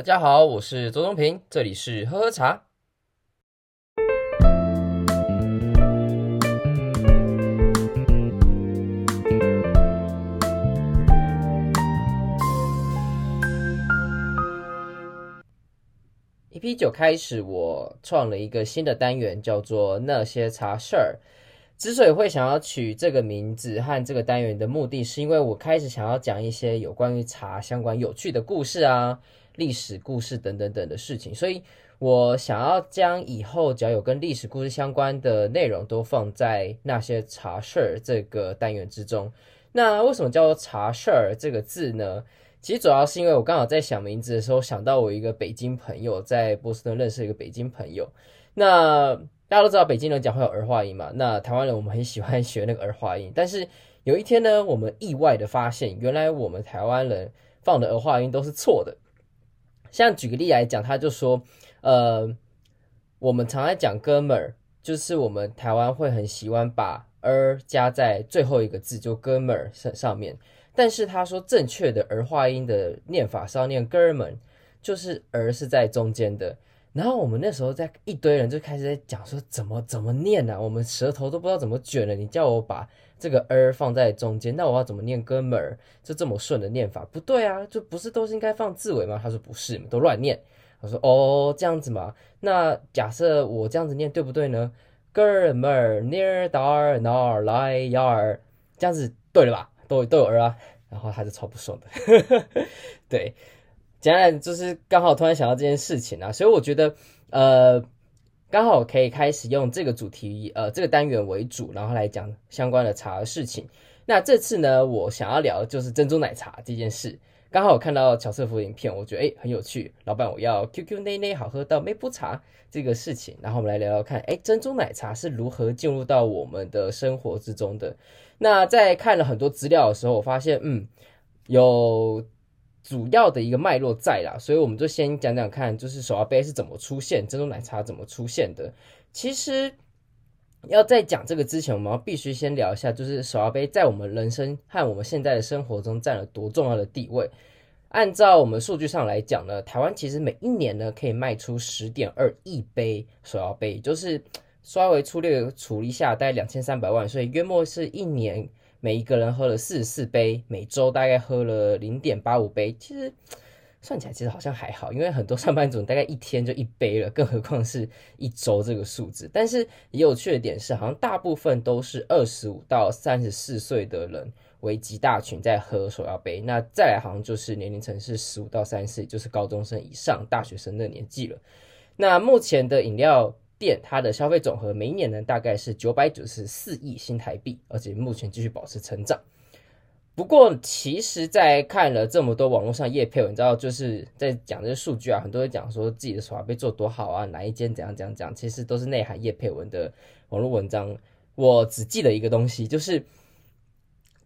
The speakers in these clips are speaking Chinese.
大家好，我是周中平，这里是喝喝茶。一批九开始，我创了一个新的单元，叫做那些茶事儿。之所以会想要取这个名字和这个单元的目的，是因为我开始想要讲一些有关于茶相关有趣的故事啊、历史故事等等等的事情，所以我想要将以后只要有跟历史故事相关的内容都放在那些茶事儿这个单元之中。那为什么叫做茶事儿这个字呢？其实主要是因为我刚好在想名字的时候，想到我一个北京朋友在波士顿认识一个北京朋友，那。大家都知道北京人讲话有儿化音嘛，那台湾人我们很喜欢学那个儿化音，但是有一天呢，我们意外的发现，原来我们台湾人放的儿化音都是错的。像举个例来讲，他就说，呃，我们常在讲哥们儿，就是我们台湾会很喜欢把儿加在最后一个字，就哥们儿上上面，但是他说正确的儿化音的念法是要念哥们，就是儿是在中间的。然后我们那时候在一堆人就开始在讲说怎么怎么念呢、啊？我们舌头都不知道怎么卷了。你叫我把这个儿放在中间，那我要怎么念哥们儿？就这么顺的念法不对啊？就不是都是应该放字尾吗？他说不是，都乱念。我说哦这样子嘛。那假设我这样子念对不对呢？哥们儿，near 哪儿来呀儿，这样子对了吧？都都有儿啊。然后他就超不爽的，对。简单就是刚好突然想到这件事情啊，所以我觉得呃刚好可以开始用这个主题呃这个单元为主，然后来讲相关的茶的事情。那这次呢，我想要聊的就是珍珠奶茶这件事。刚好我看到乔瑟夫影片，我觉得诶很有趣。老板，我要 QQ 内内好喝到没补茶这个事情，然后我们来聊聊看，诶珍珠奶茶是如何进入到我们的生活之中的。那在看了很多资料的时候，我发现嗯有。主要的一个脉络在啦，所以我们就先讲讲看，就是手摇杯是怎么出现，珍珠奶茶怎么出现的。其实要在讲这个之前，我们要必须先聊一下，就是手摇杯在我们人生和我们现在的生活中占了多重要的地位。按照我们数据上来讲呢，台湾其实每一年呢可以卖出十点二亿杯手摇杯，就是稍微粗略处理一下，大概两千三百万，所以约莫是一年。每一个人喝了四十四杯，每周大概喝了零点八五杯，其实算起来其实好像还好，因为很多上班族大概一天就一杯了，更何况是一周这个数字。但是也有趣的点是，好像大部分都是二十五到三十四岁的人为极大群在喝手摇杯，那再来好像就是年龄层是十五到三十四，就是高中生以上、大学生的年纪了。那目前的饮料。店它的消费总和每一年呢，大概是九百九十四亿新台币，而且目前继续保持成长。不过，其实，在看了这么多网络上业配，你知道，就是在讲这些数据啊，很多人讲说自己的手摇杯做多好啊，哪一间怎样怎样讲，其实都是内涵业配文的网络文章。我只记得一个东西，就是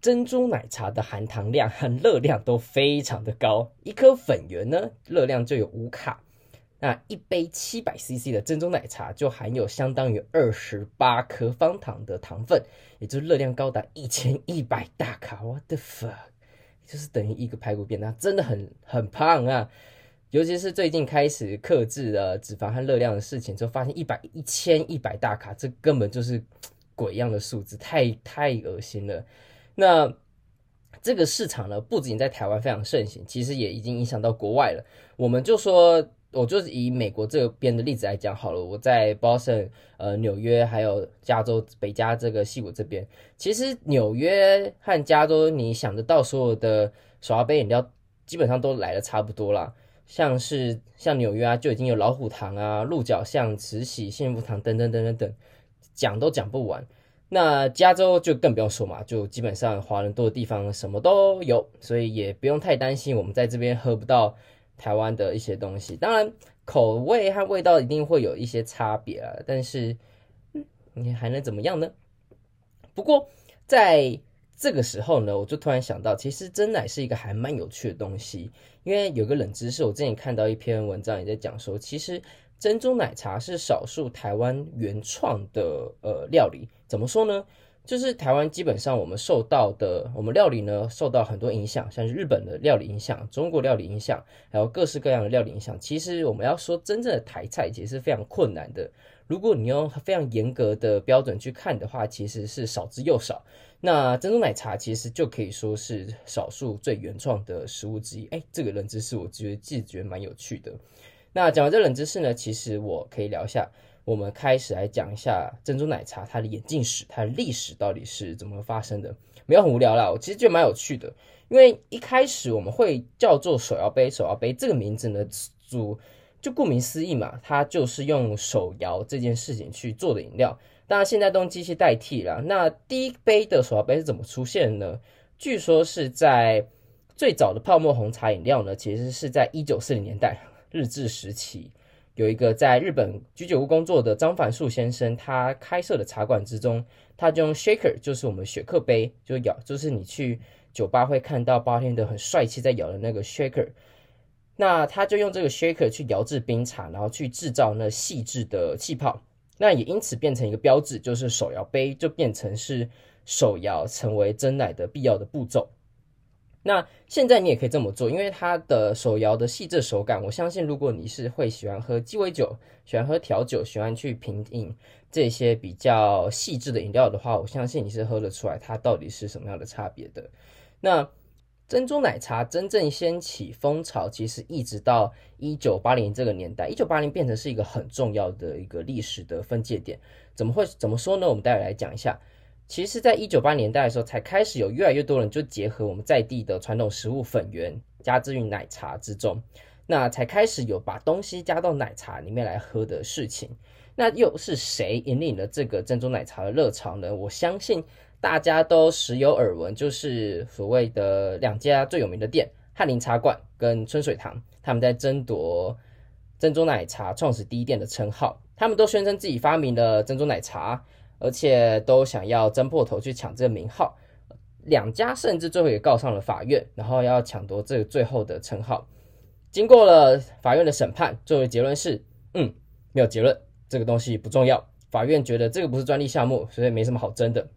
珍珠奶茶的含糖量和热量都非常的高，一颗粉圆呢，热量就有五卡。那一杯七百 CC 的珍珠奶茶就含有相当于二十八颗方糖的糖分，也就是热量高达一千一百大卡。What the fuck？就是等于一个排骨便当，真的很很胖啊！尤其是最近开始克制了脂肪和热量的事情，就发现一百一千一百大卡，这根本就是鬼一样的数字，太太恶心了。那这个市场呢，不仅在台湾非常盛行，其实也已经影响到国外了。我们就说。我就是以美国这边的例子来讲好了。我在 Boston、呃纽约还有加州北加这个西谷这边，其实纽约和加州，你想得到所有的手摇杯饮料，基本上都来的差不多啦。像是像纽约啊，就已经有老虎堂啊、鹿角巷、慈禧、幸福堂等等等等等，讲都讲不完。那加州就更不用说嘛，就基本上华人多的地方什么都有，所以也不用太担心我们在这边喝不到。台湾的一些东西，当然口味和味道一定会有一些差别啊，但是，你还能怎么样呢？不过在这个时候呢，我就突然想到，其实珍奶是一个还蛮有趣的东西，因为有个冷知识，我之前看到一篇文章也在讲说，其实珍珠奶茶是少数台湾原创的呃料理。怎么说呢？就是台湾基本上我们受到的，我们料理呢受到很多影响，像是日本的料理影响、中国料理影响，还有各式各样的料理影响。其实我们要说真正的台菜，其实是非常困难的。如果你用非常严格的标准去看的话，其实是少之又少。那珍珠奶茶其实就可以说是少数最原创的食物之一。哎，这个冷知识我觉得自己觉得蛮有趣的。那讲完这冷知识呢，其实我可以聊一下。我们开始来讲一下珍珠奶茶它的演进史，它的历史到底是怎么发生的？没有很无聊啦，我其实觉得蛮有趣的。因为一开始我们会叫做手摇杯，手摇杯这个名字呢，主就顾名思义嘛，它就是用手摇这件事情去做的饮料。当然现在都用机器代替了。那第一杯的手摇杯是怎么出现的呢？据说是在最早的泡沫红茶饮料呢，其实是在一九四零年代日治时期。有一个在日本居酒屋工作的张凡树先生，他开设的茶馆之中，他就用 shaker，就是我们雪克杯，就摇，就是你去酒吧会看到 bartender 很帅气在摇的那个 shaker。那他就用这个 shaker 去摇制冰茶，然后去制造那细致的气泡。那也因此变成一个标志，就是手摇杯就变成是手摇成为真奶的必要的步骤。那现在你也可以这么做，因为它的手摇的细致手感，我相信如果你是会喜欢喝鸡尾酒、喜欢喝调酒、喜欢去品饮这些比较细致的饮料的话，我相信你是喝得出来它到底是什么样的差别的。那珍珠奶茶真正掀起风潮，其实一直到一九八零这个年代，一九八零变成是一个很重要的一个历史的分界点。怎么会怎么说呢？我们待会来讲一下。其实，在一九八年代的时候，才开始有越来越多人就结合我们在地的传统食物粉圆，加之于奶茶之中，那才开始有把东西加到奶茶里面来喝的事情。那又是谁引领了这个珍珠奶茶的热潮呢？我相信大家都时有耳闻，就是所谓的两家最有名的店——翰林茶馆跟春水堂，他们在争夺珍珠奶茶创始第一店的称号。他们都宣称自己发明了珍珠奶茶。而且都想要争破头去抢这个名号，两家甚至最后也告上了法院，然后要抢夺这个最后的称号。经过了法院的审判，最后结论是，嗯，没有结论，这个东西不重要。法院觉得这个不是专利项目，所以没什么好争的。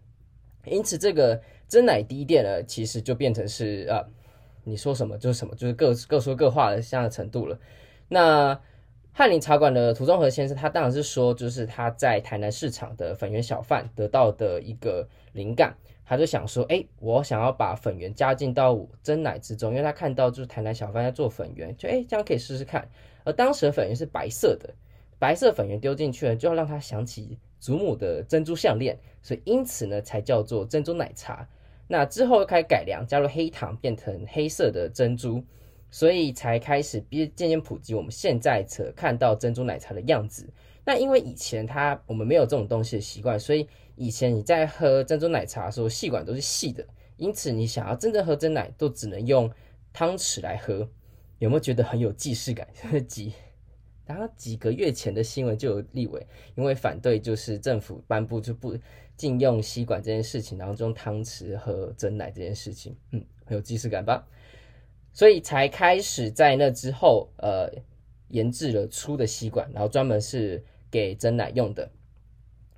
因此，这个真奶第一店呢，其实就变成是啊，你说什么就是什么，就是各各说各话的这样的程度了。那。翰林茶馆的涂中和先生，他当然是说，就是他在台南市场的粉圆小贩得到的一个灵感，他就想说，哎，我想要把粉圆加进到真奶之中，因为他看到就是台南小贩在做粉圆，就哎，这样可以试试看。而当时的粉圆是白色的，白色粉圆丢进去了，就要让他想起祖母的珍珠项链，所以因此呢，才叫做珍珠奶茶。那之后又开始改良，加入黑糖，变成黑色的珍珠。所以才开始渐渐普及，我们现在所看到珍珠奶茶的样子。那因为以前它我们没有这种东西的习惯，所以以前你在喝珍珠奶茶的时候，细管都是细的，因此你想要真正喝珍奶，都只能用汤匙来喝。有没有觉得很有既视感？几，然后几个月前的新闻就有立委因为反对，就是政府颁布就不禁用吸管这件事情，然后就用汤匙喝珍奶这件事情，嗯，很有既视感吧？所以才开始在那之后，呃，研制了粗的吸管，然后专门是给蒸奶用的。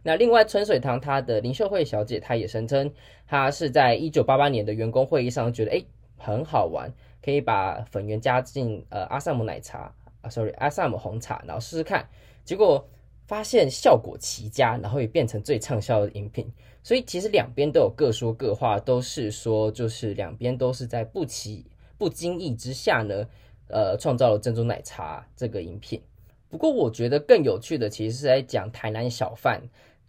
那另外春水堂它的林秀慧小姐，她也声称，她是在一九八八年的员工会议上觉得，哎，很好玩，可以把粉圆加进呃阿萨姆奶茶啊，sorry 阿萨姆红茶，然后试试看，结果发现效果奇佳，然后也变成最畅销的饮品。所以其实两边都有各说各话，都是说就是两边都是在不期。不经意之下呢，呃，创造了珍珠奶茶这个饮品。不过，我觉得更有趣的其实是在讲台南小贩，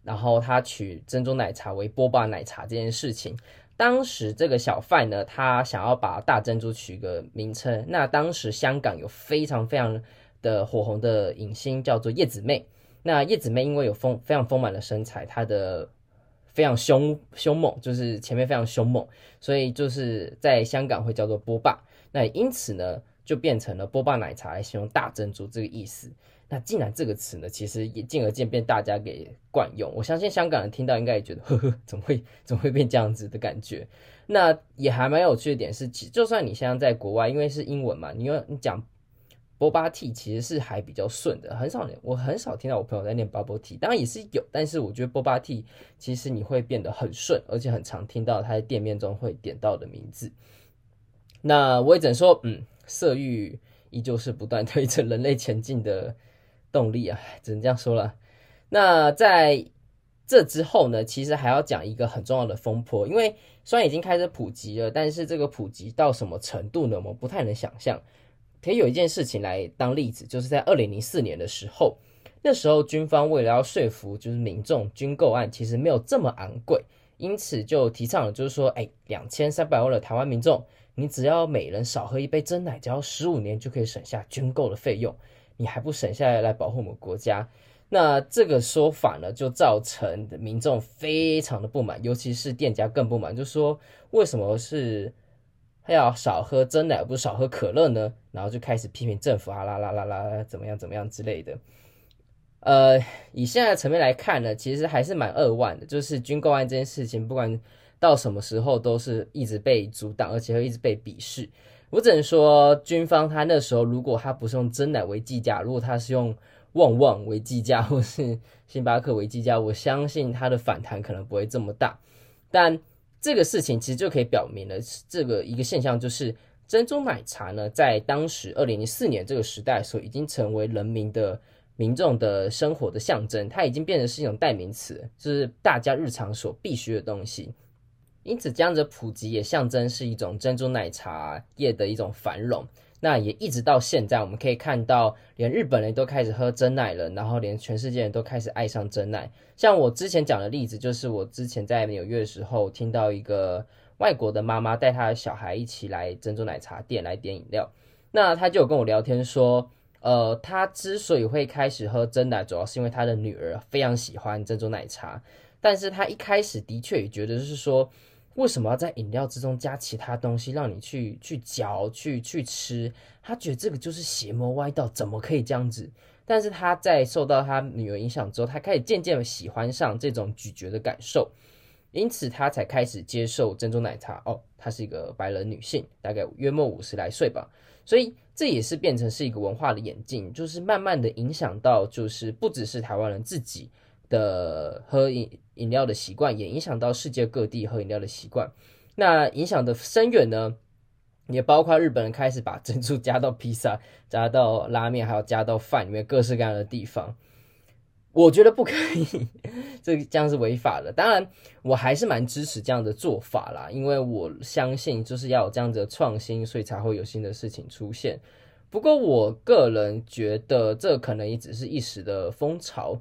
然后他取珍珠奶茶为波霸奶茶这件事情。当时这个小贩呢，他想要把大珍珠取个名称。那当时香港有非常非常的火红的影星叫做叶子妹。那叶子妹因为有丰非常丰满的身材，她的非常凶凶猛，就是前面非常凶猛，所以就是在香港会叫做波霸。那因此呢，就变成了波霸奶茶来形容大珍珠这个意思。那既然这个词呢，其实也进而渐变大家给惯用。我相信香港人听到应该也觉得，呵呵，怎么会怎么会变这样子的感觉？那也还蛮有趣的点是，其就算你现在在国外，因为是英文嘛，你要你讲波巴 T 其实是还比较顺的，很少我很少听到我朋友在念 bubble tea，当然也是有，但是我觉得波巴 T 其实你会变得很顺，而且很常听到他在店面中会点到的名字。那我也只能说，嗯，色欲依旧是不断推着人类前进的动力啊，只能这样说了。那在这之后呢，其实还要讲一个很重要的风波，因为虽然已经开始普及了，但是这个普及到什么程度呢？我们不太能想象。可以有一件事情来当例子，就是在二零零四年的时候，那时候军方为了要说服就是民众，军购案其实没有这么昂贵，因此就提倡了，就是说，哎，两千三百万的台湾民众，你只要每人少喝一杯珍奶，只要十五年就可以省下军购的费用，你还不省下来来保护我们国家？那这个说法呢，就造成民众非常的不满，尤其是店家更不满，就说为什么是？要少喝真奶，不是少喝可乐呢？然后就开始批评政府啊啦啦啦啦，怎么样怎么样之类的。呃，以现在的层面来看呢，其实还是蛮扼腕的。就是军购案这件事情，不管到什么时候，都是一直被阻挡，而且会一直被鄙视。我只能说，军方他那时候如果他不是用真奶为计价，如果他是用旺旺为计价，或是星巴克为计价，我相信他的反弹可能不会这么大。但这个事情其实就可以表明了这个一个现象，就是珍珠奶茶呢，在当时二零零四年这个时代所，已经成为人民的民众的生活的象征，它已经变成是一种代名词，就是大家日常所必须的东西。因此，这样的普及也象征是一种珍珠奶茶业的一种繁荣。那也一直到现在，我们可以看到，连日本人都开始喝珍奶了，然后连全世界人都开始爱上珍奶。像我之前讲的例子，就是我之前在纽约的时候，听到一个外国的妈妈带她的小孩一起来珍珠奶茶店来点饮料，那她就有跟我聊天说，呃，她之所以会开始喝珍奶，主要是因为她的女儿非常喜欢珍珠奶茶，但是她一开始的确也觉得是说。为什么要在饮料之中加其他东西，让你去去嚼、去去吃？他觉得这个就是邪魔歪道，怎么可以这样子？但是他在受到他女儿影响之后，他开始渐渐的喜欢上这种咀嚼的感受，因此他才开始接受珍珠奶茶。哦，她是一个白人女性，大概约莫五十来岁吧。所以这也是变成是一个文化的演进，就是慢慢的影响到，就是不只是台湾人自己。的喝饮饮料的习惯，也影响到世界各地喝饮料的习惯。那影响的深远呢，也包括日本人开始把珍珠加到披萨、加到拉面，还有加到饭里面各式各样的地方。我觉得不可以，这这样是违法的。当然，我还是蛮支持这样的做法啦，因为我相信就是要有这样的创新，所以才会有新的事情出现。不过，我个人觉得这可能也只是一时的风潮。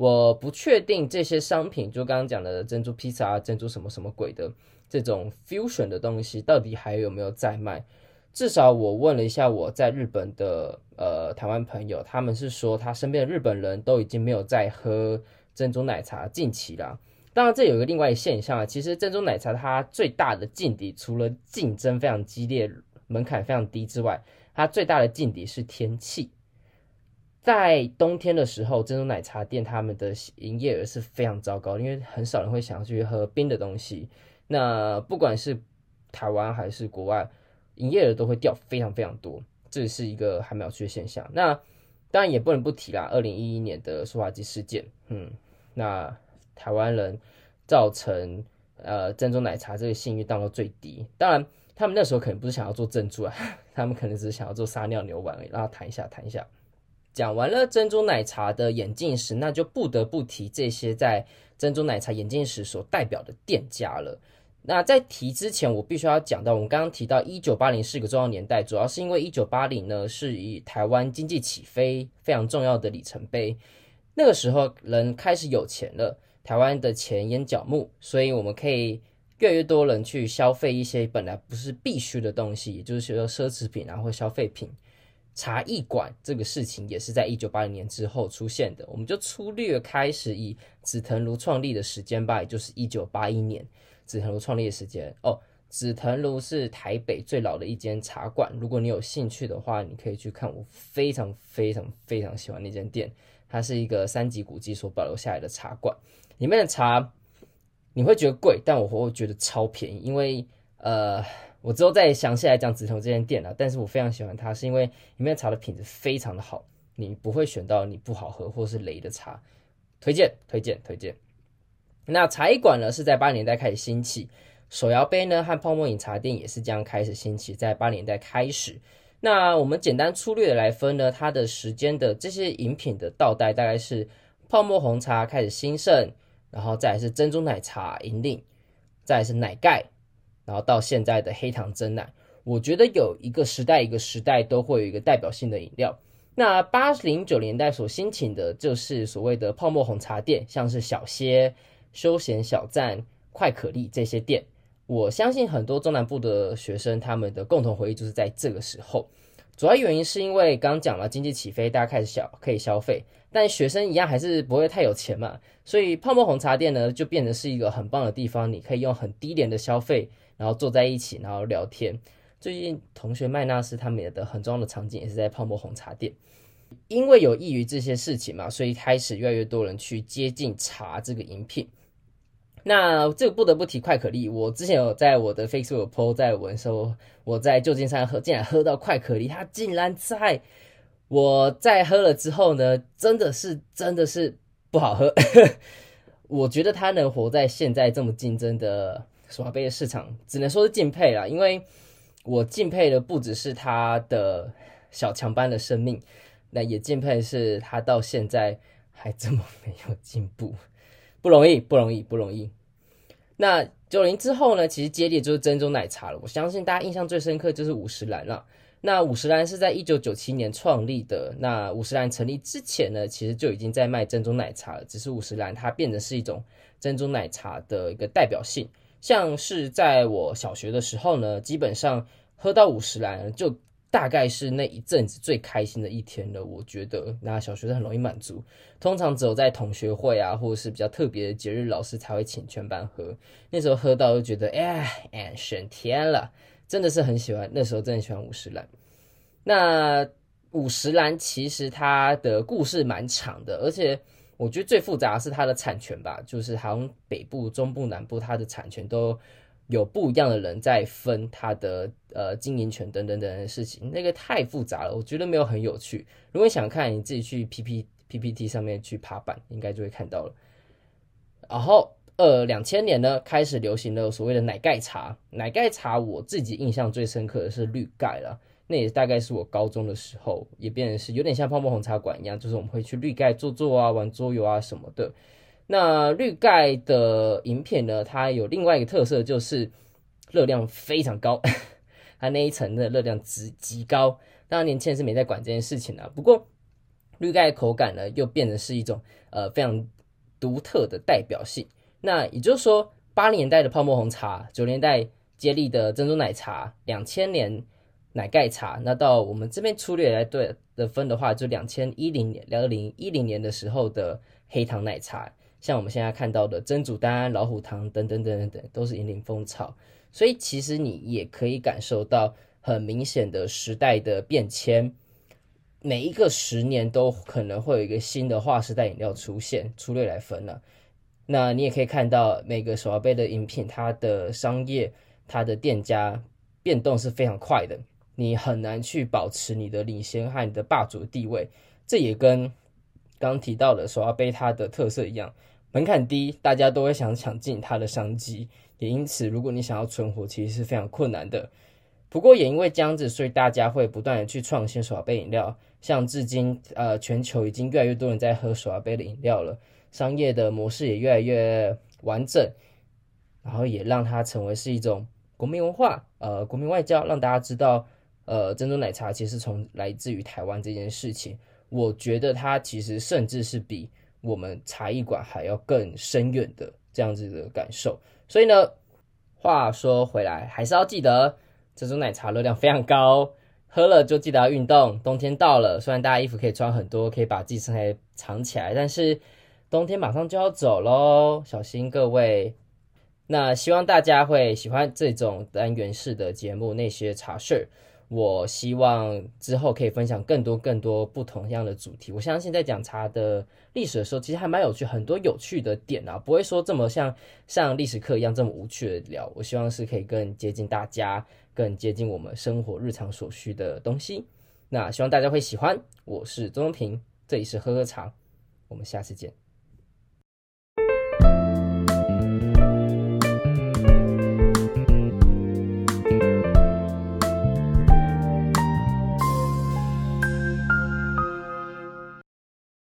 我不确定这些商品，就刚刚讲的珍珠披萨、珍珠什么什么鬼的这种 fusion 的东西，到底还有没有在卖？至少我问了一下我在日本的呃台湾朋友，他们是说他身边的日本人都已经没有在喝珍珠奶茶近期了。当然，这有一个另外一现象啊，其实珍珠奶茶它最大的劲敌，除了竞争非常激烈、门槛非常低之外，它最大的劲敌是天气。在冬天的时候，珍珠奶茶店他们的营业额是非常糟糕，因为很少人会想要去喝冰的东西。那不管是台湾还是国外，营业额都会掉非常非常多，这是一个还没有去的现象。那当然也不能不提啦，二零一一年的塑化剂事件，嗯，那台湾人造成呃珍珠奶茶这个信誉降到最低。当然，他们那时候可能不是想要做珍珠啊，他们可能只是想要做撒尿牛丸而已，让他谈一下谈一下。讲完了珍珠奶茶的眼镜史，那就不得不提这些在珍珠奶茶眼镜史所代表的店家了。那在提之前，我必须要讲到，我们刚刚提到一九八零是个重要年代，主要是因为一九八零呢是以台湾经济起飞非常重要的里程碑。那个时候人开始有钱了，台湾的钱淹脚目，所以我们可以越来越多人去消费一些本来不是必须的东西，也就是说奢侈品啊或消费品。茶艺馆这个事情也是在一九八零年之后出现的，我们就粗略开始以紫藤庐创立的时间吧，也就是一九八一年，紫藤庐创立的时间哦。紫藤庐是台北最老的一间茶馆，如果你有兴趣的话，你可以去看。我非常非常非常喜欢那间店，它是一个三级古迹所保留下来的茶馆，里面的茶你会觉得贵，但我会觉得超便宜，因为呃。我之后再详细来讲紫藤这间店了。但是我非常喜欢它，是因为里面茶的品质非常的好，你不会选到你不好喝或是雷的茶，推荐推荐推荐。那茶艺馆呢是在八年代开始兴起，手摇杯呢和泡沫饮茶店也是这样开始兴起，在八年代开始。那我们简单粗略的来分呢，它的时间的这些饮品的倒带大概是泡沫红茶开始兴盛，然后再来是珍珠奶茶引领，再来是奶盖，然后到现在的黑糖珍奶。我觉得有一个时代一个时代都会有一个代表性的饮料。那八零九年代所兴起的就是所谓的泡沫红茶店，像是小歇、休闲小站、快可立这些店。我相信很多中南部的学生，他们的共同回忆就是在这个时候。主要原因是因为刚刚讲了经济起飞，大家开始消可以消费，但学生一样还是不会太有钱嘛，所以泡沫红茶店呢就变成是一个很棒的地方，你可以用很低廉的消费，然后坐在一起，然后聊天。最近同学麦纳斯他们也的很重要的场景也是在泡沫红茶店，因为有益于这些事情嘛，所以开始越来越多人去接近茶这个饮品。那这个不得不提快可立，我之前有在我的 Facebook po 在文说，我在旧金山喝，竟然喝到快可立，它竟然在我在喝了之后呢，真的是真的是不好喝。我觉得它能活在现在这么竞争的手摇杯的市场，只能说是敬佩啦，因为我敬佩的不只是他的小强般的生命，那也敬佩是他到现在还这么没有进步。不容易，不容易，不容易。那九零之后呢？其实接力就是珍珠奶茶了。我相信大家印象最深刻就是五十岚了。那五十岚是在一九九七年创立的。那五十岚成立之前呢，其实就已经在卖珍珠奶茶了。只是五十岚它变成是一种珍珠奶茶的一个代表性。像是在我小学的时候呢，基本上喝到五十岚就。大概是那一阵子最开心的一天了，我觉得。那小学生很容易满足，通常只有在同学会啊，或者是比较特别的节日，老师才会请全班喝。那时候喝到就觉得，哎，哎，升天了，真的是很喜欢。那时候真的喜欢五十岚。那五十岚其实它的故事蛮长的，而且我觉得最复杂是它的产权吧，就是好像北部、中部、南部它的产权都。有不一样的人在分它的呃经营权等等等等的事情，那个太复杂了，我觉得没有很有趣。如果你想看，你自己去 P P P P T 上面去爬板，应该就会看到了。然后呃，两千年呢开始流行了所谓的奶盖茶，奶盖茶我自己印象最深刻的是绿盖了，那也大概是我高中的时候，也变成是有点像泡沫红茶馆一样，就是我们会去绿盖坐坐啊，玩桌游啊什么的。那绿盖的饮品呢，它有另外一个特色，就是热量非常高，它那一层的热量值极高。当然年轻人是没在管这件事情的，不过绿盖口感呢，又变成是一种呃非常独特的代表性。那也就是说，八零年代的泡沫红茶，九零年代接力的珍珠奶茶，两千年奶盖茶，那到我们这边粗略来对的分的话，就两千一零年、二零一零年的时候的黑糖奶茶。像我们现在看到的珍珠丹、老虎糖等等等等等，都是引领风潮。所以其实你也可以感受到很明显的时代的变迁。每一个十年都可能会有一个新的划时代饮料出现。粗略来分了，那你也可以看到每个手摇杯的饮品，它的商业、它的店家变动是非常快的。你很难去保持你的领先和你的霸主地位。这也跟刚提到的手摇杯它的特色一样。门槛低，大家都会想抢进它的商机，也因此，如果你想要存活，其实是非常困难的。不过，也因为这样子，所以大家会不断的去创新手摇杯饮料。像至今，呃，全球已经越来越多人在喝手摇杯的饮料了，商业的模式也越来越完整，然后也让它成为是一种国民文化，呃，国民外交，让大家知道，呃，珍珠奶茶其实从来自于台湾这件事情。我觉得它其实甚至是比。我们茶艺馆还要更深远的这样子的感受，所以呢，话说回来，还是要记得珍珠奶茶热量非常高，喝了就记得要运动。冬天到了，虽然大家衣服可以穿很多，可以把自己身材藏起来，但是冬天马上就要走喽，小心各位。那希望大家会喜欢这种单元式的节目，那些茶事儿。我希望之后可以分享更多更多不同样的主题。我相信在讲茶的历史的时候，其实还蛮有趣，很多有趣的点啊，不会说这么像上历史课一样这么无趣的聊。我希望是可以更接近大家，更接近我们生活日常所需的东西。那希望大家会喜欢。我是周中平，这里是喝喝茶，我们下次见。